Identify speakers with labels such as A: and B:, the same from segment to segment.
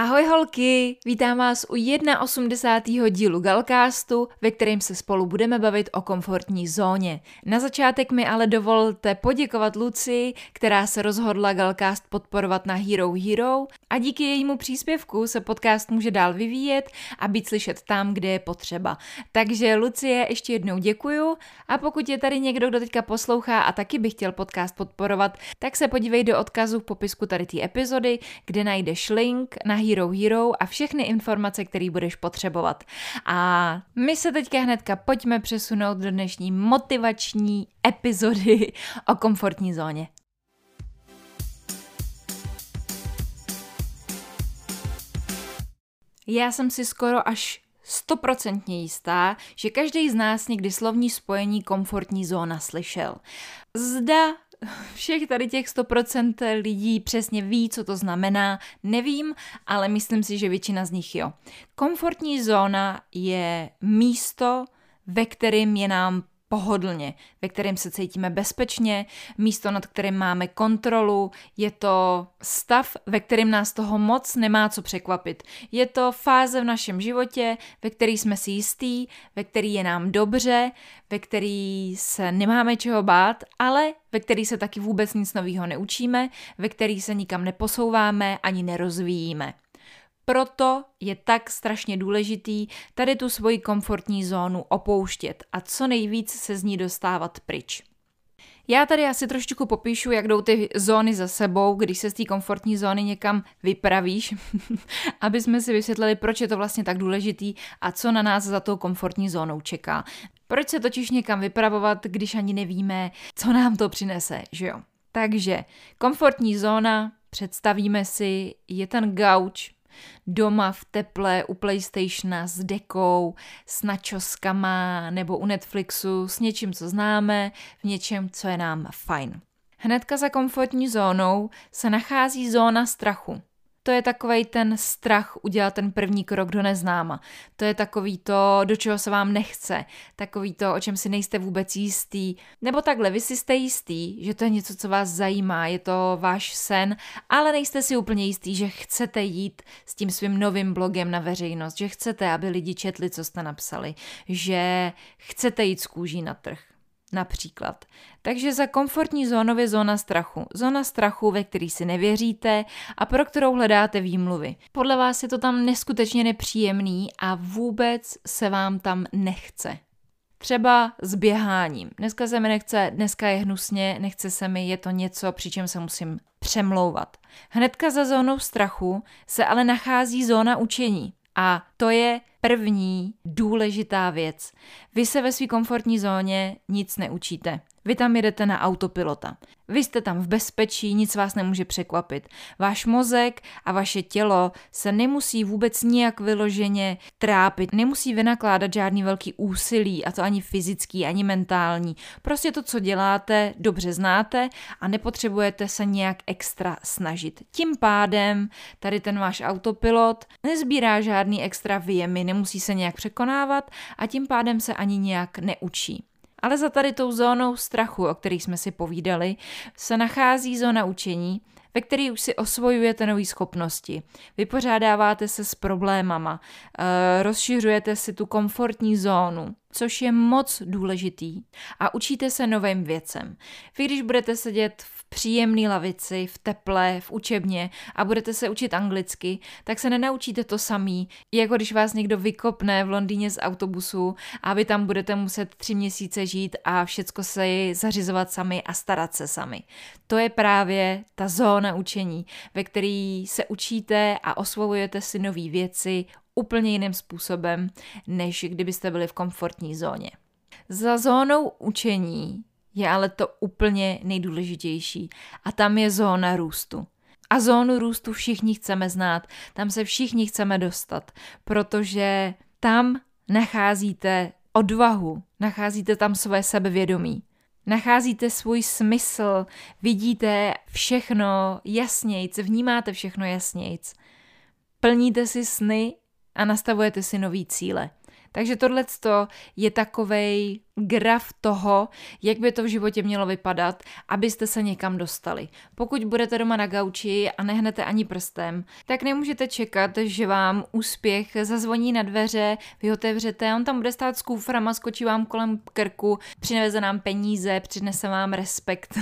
A: Ahoj holky, vítám vás u 81. dílu Galcastu, ve kterém se spolu budeme bavit o komfortní zóně. Na začátek mi ale dovolte poděkovat Luci, která se rozhodla Galcast podporovat na Hero Hero a díky jejímu příspěvku se podcast může dál vyvíjet a být slyšet tam, kde je potřeba. Takže Lucie ještě jednou děkuju a pokud je tady někdo, kdo teďka poslouchá a taky by chtěl podcast podporovat, tak se podívej do odkazu v popisku tady té epizody, kde najdeš link na Hero Hero a všechny informace, které budeš potřebovat. A my se teďka hnedka pojďme přesunout do dnešní motivační epizody o komfortní zóně. Já jsem si skoro až stoprocentně jistá, že každý z nás někdy slovní spojení komfortní zóna slyšel. Zda všech tady těch 100% lidí přesně ví, co to znamená, nevím, ale myslím si, že většina z nich jo. Komfortní zóna je místo, ve kterém je nám pohodlně, ve kterém se cítíme bezpečně, místo, nad kterým máme kontrolu, je to stav, ve kterém nás toho moc nemá co překvapit. Je to fáze v našem životě, ve který jsme si jistý, ve který je nám dobře, ve který se nemáme čeho bát, ale ve který se taky vůbec nic nového neučíme, ve který se nikam neposouváme ani nerozvíjíme. Proto je tak strašně důležitý tady tu svoji komfortní zónu opouštět a co nejvíc se z ní dostávat pryč. Já tady asi trošičku popíšu, jak jdou ty zóny za sebou, když se z té komfortní zóny někam vypravíš, aby jsme si vysvětlili, proč je to vlastně tak důležitý a co na nás za tou komfortní zónou čeká. Proč se totiž někam vypravovat, když ani nevíme, co nám to přinese, že jo? Takže komfortní zóna, představíme si, je ten gauč, doma v teple u PlayStationa s dekou, s načoskama nebo u Netflixu s něčím, co známe, v něčem, co je nám fajn. Hnedka za komfortní zónou se nachází zóna strachu to je takový ten strach udělat ten první krok do neznáma. To je takový to, do čeho se vám nechce, takový to, o čem si nejste vůbec jistý. Nebo takhle, vy si jste jistý, že to je něco, co vás zajímá, je to váš sen, ale nejste si úplně jistý, že chcete jít s tím svým novým blogem na veřejnost, že chcete, aby lidi četli, co jste napsali, že chcete jít z kůží na trh například. Takže za komfortní zónou je zóna strachu. Zóna strachu, ve který si nevěříte a pro kterou hledáte výmluvy. Podle vás je to tam neskutečně nepříjemný a vůbec se vám tam nechce. Třeba s běháním. Dneska se mi nechce, dneska je hnusně, nechce se mi, je to něco, při čem se musím přemlouvat. Hnedka za zónou strachu se ale nachází zóna učení. A to je první důležitá věc. Vy se ve své komfortní zóně nic neučíte. Vy tam jedete na autopilota. Vy jste tam v bezpečí, nic vás nemůže překvapit. Váš mozek a vaše tělo se nemusí vůbec nijak vyloženě trápit, nemusí vynakládat žádný velký úsilí, a to ani fyzický, ani mentální. Prostě to, co děláte, dobře znáte a nepotřebujete se nějak extra snažit. Tím pádem tady ten váš autopilot nezbírá žádný extra výjemy, nemusí se nějak překonávat a tím pádem se ani nějak neučí. Ale za tady tou zónou strachu, o kterých jsme si povídali, se nachází zóna učení, ve který už si osvojujete nové schopnosti, vypořádáváte se s problémama, eh, rozšiřujete si tu komfortní zónu, což je moc důležitý a učíte se novým věcem. Vy když budete sedět v příjemné lavici, v teple, v učebně a budete se učit anglicky, tak se nenaučíte to samý, jako když vás někdo vykopne v Londýně z autobusu a vy tam budete muset tři měsíce žít a všecko se zařizovat sami a starat se sami. To je právě ta zóna učení, ve který se učíte a osvojujete si nové věci úplně jiným způsobem, než kdybyste byli v komfortní zóně. Za zónou učení je ale to úplně nejdůležitější a tam je zóna růstu. A zónu růstu všichni chceme znát, tam se všichni chceme dostat, protože tam nacházíte odvahu, nacházíte tam své sebevědomí, nacházíte svůj smysl, vidíte všechno jasnějc, vnímáte všechno jasnějc, plníte si sny a nastavujete si nový cíle. Takže tohle je takovej graf toho, jak by to v životě mělo vypadat, abyste se někam dostali. Pokud budete doma na gauči a nehnete ani prstem, tak nemůžete čekat, že vám úspěch zazvoní na dveře, vy otevřete, on tam bude stát s kuframa, skočí vám kolem krku, přineveze nám peníze, přinese vám respekt,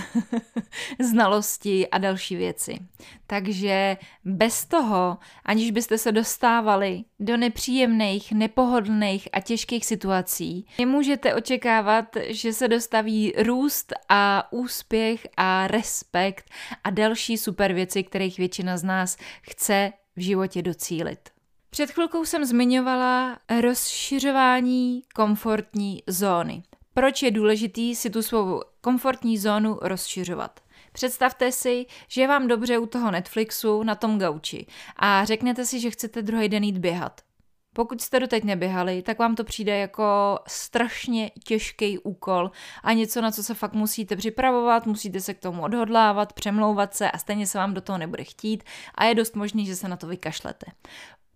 A: znalosti a další věci. Takže bez toho, aniž byste se dostávali do nepříjemných, nepohodlných a těžkých situací, nemůžete očekávat očekávat, že se dostaví růst a úspěch a respekt a další super věci, kterých většina z nás chce v životě docílit. Před chvilkou jsem zmiňovala rozšiřování komfortní zóny. Proč je důležitý si tu svou komfortní zónu rozšiřovat? Představte si, že je vám dobře u toho Netflixu na tom gauči a řeknete si, že chcete druhý den jít běhat. Pokud jste doteď neběhali, tak vám to přijde jako strašně těžký úkol a něco, na co se fakt musíte připravovat, musíte se k tomu odhodlávat, přemlouvat se a stejně se vám do toho nebude chtít a je dost možný, že se na to vykašlete.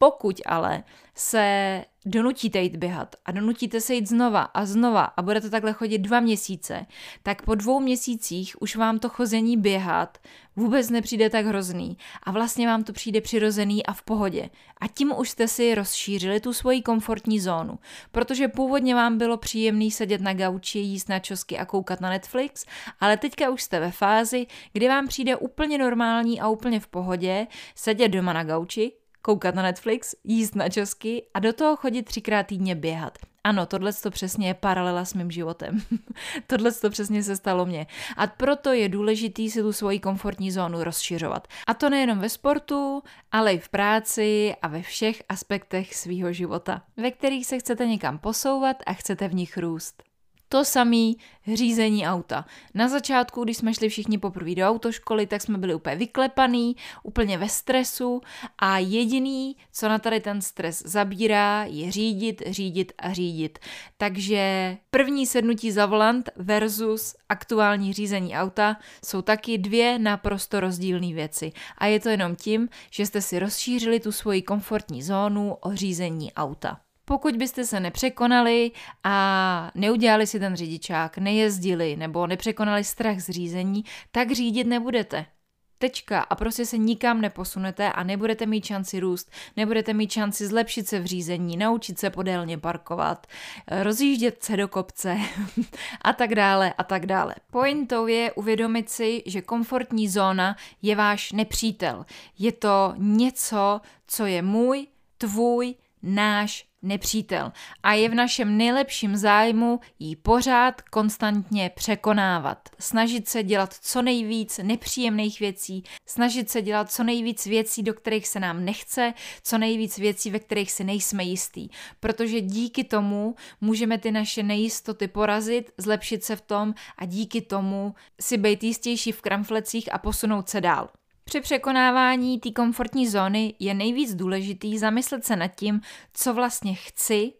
A: Pokud ale se donutíte jít běhat a donutíte se jít znova a znova a budete takhle chodit dva měsíce, tak po dvou měsících už vám to chození běhat vůbec nepřijde tak hrozný a vlastně vám to přijde přirozený a v pohodě. A tím už jste si rozšířili tu svoji komfortní zónu, protože původně vám bylo příjemný sedět na gauči, jíst na čosky a koukat na Netflix, ale teďka už jste ve fázi, kdy vám přijde úplně normální a úplně v pohodě sedět doma na gauči, koukat na Netflix, jíst na česky a do toho chodit třikrát týdně běhat. Ano, tohle to přesně je paralela s mým životem. tohle to přesně se stalo mně. A proto je důležitý si tu svoji komfortní zónu rozšiřovat. A to nejenom ve sportu, ale i v práci a ve všech aspektech svýho života, ve kterých se chcete někam posouvat a chcete v nich růst. To samé řízení auta. Na začátku, když jsme šli všichni poprvé do autoškoly, tak jsme byli úplně vyklepaný, úplně ve stresu a jediný, co na tady ten stres zabírá, je řídit, řídit a řídit. Takže první sednutí za volant versus aktuální řízení auta jsou taky dvě naprosto rozdílné věci. A je to jenom tím, že jste si rozšířili tu svoji komfortní zónu o řízení auta. Pokud byste se nepřekonali a neudělali si ten řidičák, nejezdili nebo nepřekonali strach z řízení, tak řídit nebudete. Tečka a prostě se nikam neposunete a nebudete mít šanci růst, nebudete mít šanci zlepšit se v řízení, naučit se podélně parkovat, rozjíždět se do kopce a tak dále a tak dále. Pointou je uvědomit si, že komfortní zóna je váš nepřítel. Je to něco, co je můj, tvůj, náš nepřítel a je v našem nejlepším zájmu ji pořád konstantně překonávat. Snažit se dělat co nejvíc nepříjemných věcí, snažit se dělat co nejvíc věcí, do kterých se nám nechce, co nejvíc věcí, ve kterých si nejsme jistý. Protože díky tomu můžeme ty naše nejistoty porazit, zlepšit se v tom a díky tomu si být jistější v kramflecích a posunout se dál. Při překonávání té komfortní zóny je nejvíc důležitý zamyslet se nad tím, co vlastně chci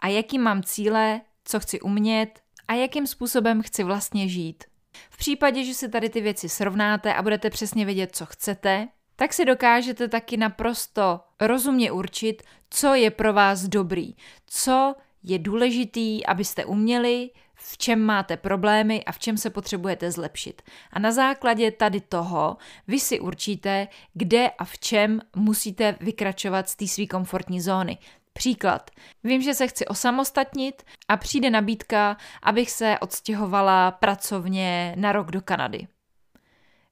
A: a jaký mám cíle, co chci umět a jakým způsobem chci vlastně žít. V případě, že si tady ty věci srovnáte a budete přesně vědět, co chcete, tak si dokážete taky naprosto rozumně určit, co je pro vás dobrý, co je důležitý, abyste uměli, v čem máte problémy a v čem se potřebujete zlepšit. A na základě tady toho vy si určíte, kde a v čem musíte vykračovat z té své komfortní zóny. Příklad. Vím, že se chci osamostatnit a přijde nabídka, abych se odstěhovala pracovně na rok do Kanady.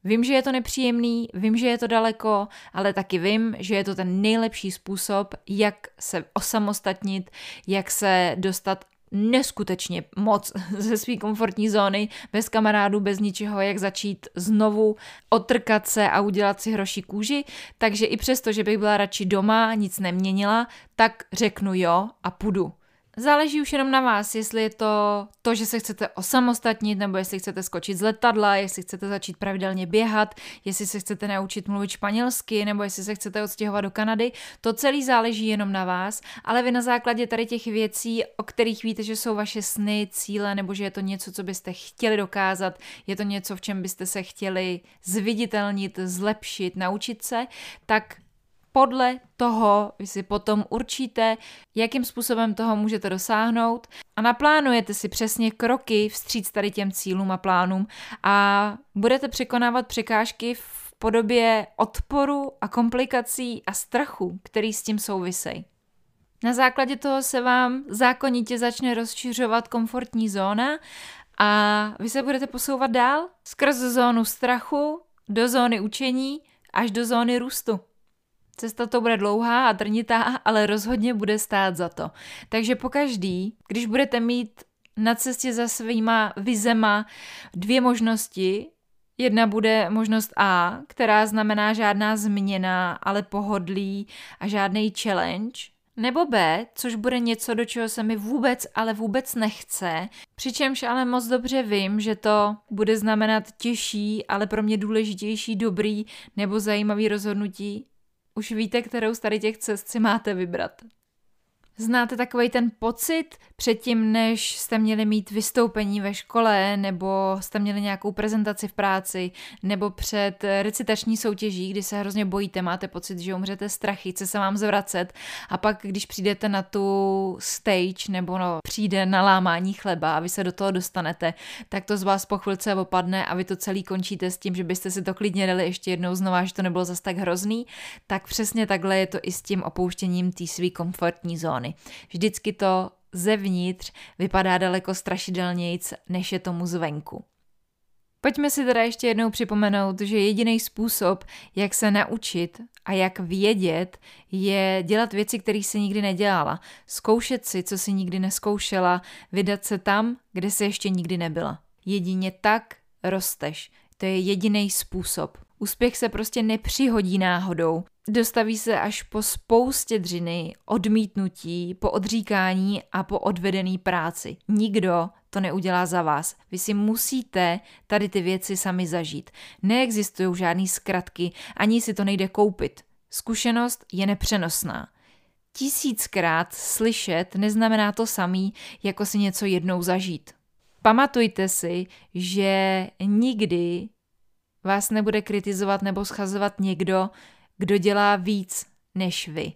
A: Vím, že je to nepříjemný, vím, že je to daleko, ale taky vím, že je to ten nejlepší způsob, jak se osamostatnit, jak se dostat neskutečně moc ze své komfortní zóny, bez kamarádů, bez ničeho, jak začít znovu otrkat se a udělat si hroší kůži. Takže i přesto, že bych byla radši doma, nic neměnila, tak řeknu jo a půjdu. Záleží už jenom na vás, jestli je to to, že se chcete osamostatnit, nebo jestli chcete skočit z letadla, jestli chcete začít pravidelně běhat, jestli se chcete naučit mluvit španělsky, nebo jestli se chcete odstěhovat do Kanady. To celý záleží jenom na vás, ale vy na základě tady těch věcí, o kterých víte, že jsou vaše sny, cíle, nebo že je to něco, co byste chtěli dokázat, je to něco, v čem byste se chtěli zviditelnit, zlepšit, naučit se, tak podle toho vy si potom určíte, jakým způsobem toho můžete dosáhnout a naplánujete si přesně kroky vstříc tady těm cílům a plánům a budete překonávat překážky v podobě odporu a komplikací a strachu, který s tím souvisejí. Na základě toho se vám zákonitě začne rozšiřovat komfortní zóna a vy se budete posouvat dál skrz zónu strachu do zóny učení až do zóny růstu. Cesta to bude dlouhá a trnitá, ale rozhodně bude stát za to. Takže pokaždý, když budete mít na cestě za svýma vizema dvě možnosti, Jedna bude možnost A, která znamená žádná změna, ale pohodlí a žádný challenge. Nebo B, což bude něco, do čeho se mi vůbec, ale vůbec nechce, přičemž ale moc dobře vím, že to bude znamenat těžší, ale pro mě důležitější, dobrý nebo zajímavý rozhodnutí, už víte, kterou z tady těch cest si máte vybrat. Znáte takový ten pocit předtím, než jste měli mít vystoupení ve škole, nebo jste měli nějakou prezentaci v práci, nebo před recitační soutěží, kdy se hrozně bojíte, máte pocit, že umřete strachy, chce se vám zvracet a pak, když přijdete na tu stage, nebo no, přijde na lámání chleba a vy se do toho dostanete, tak to z vás po chvilce opadne a vy to celý končíte s tím, že byste si to klidně dali ještě jednou znova, že to nebylo zas tak hrozný, tak přesně takhle je to i s tím opouštěním té své komfortní zóny strany. Vždycky to zevnitř vypadá daleko strašidelnějc, než je tomu zvenku. Pojďme si teda ještě jednou připomenout, že jediný způsob, jak se naučit a jak vědět, je dělat věci, které si nikdy nedělala. Zkoušet si, co si nikdy neskoušela, vydat se tam, kde se ještě nikdy nebyla. Jedině tak rosteš. To je jediný způsob. Úspěch se prostě nepřihodí náhodou. Dostaví se až po spoustě dřiny, odmítnutí, po odříkání a po odvedený práci. Nikdo to neudělá za vás. Vy si musíte tady ty věci sami zažít. Neexistují žádný zkratky, ani si to nejde koupit. Zkušenost je nepřenosná. Tisíckrát slyšet neznamená to samý, jako si něco jednou zažít. Pamatujte si, že nikdy vás nebude kritizovat nebo schazovat někdo, kdo dělá víc než vy.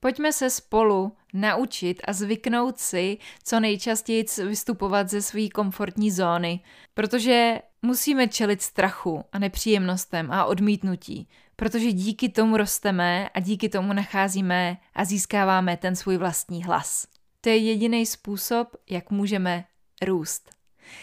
A: Pojďme se spolu naučit a zvyknout si co nejčastěji vystupovat ze své komfortní zóny, protože musíme čelit strachu a nepříjemnostem a odmítnutí, protože díky tomu rosteme a díky tomu nacházíme a získáváme ten svůj vlastní hlas. To je jediný způsob, jak můžeme růst.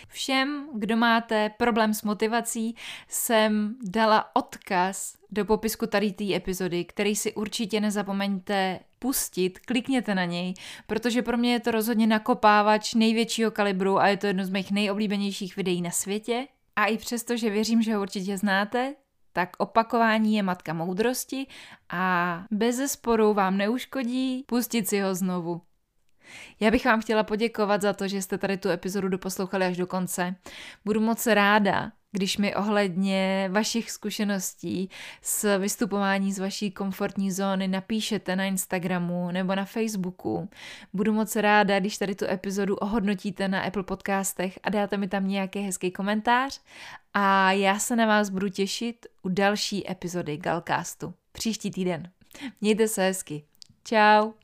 A: Všem, kdo máte problém s motivací, jsem dala odkaz do popisku tady té epizody, který si určitě nezapomeňte pustit, klikněte na něj, protože pro mě je to rozhodně nakopávač největšího kalibru a je to jedno z mých nejoblíbenějších videí na světě. A i přesto, že věřím, že ho určitě znáte, tak opakování je matka moudrosti a bez zesporu vám neuškodí pustit si ho znovu. Já bych vám chtěla poděkovat za to, že jste tady tu epizodu doposlouchali až do konce. Budu moc ráda, když mi ohledně vašich zkušeností s vystupování z vaší komfortní zóny napíšete na Instagramu nebo na Facebooku. Budu moc ráda, když tady tu epizodu ohodnotíte na Apple podcastech a dáte mi tam nějaký hezký komentář a já se na vás budu těšit u další epizody Galcastu příští týden. Mějte se hezky. Ciao.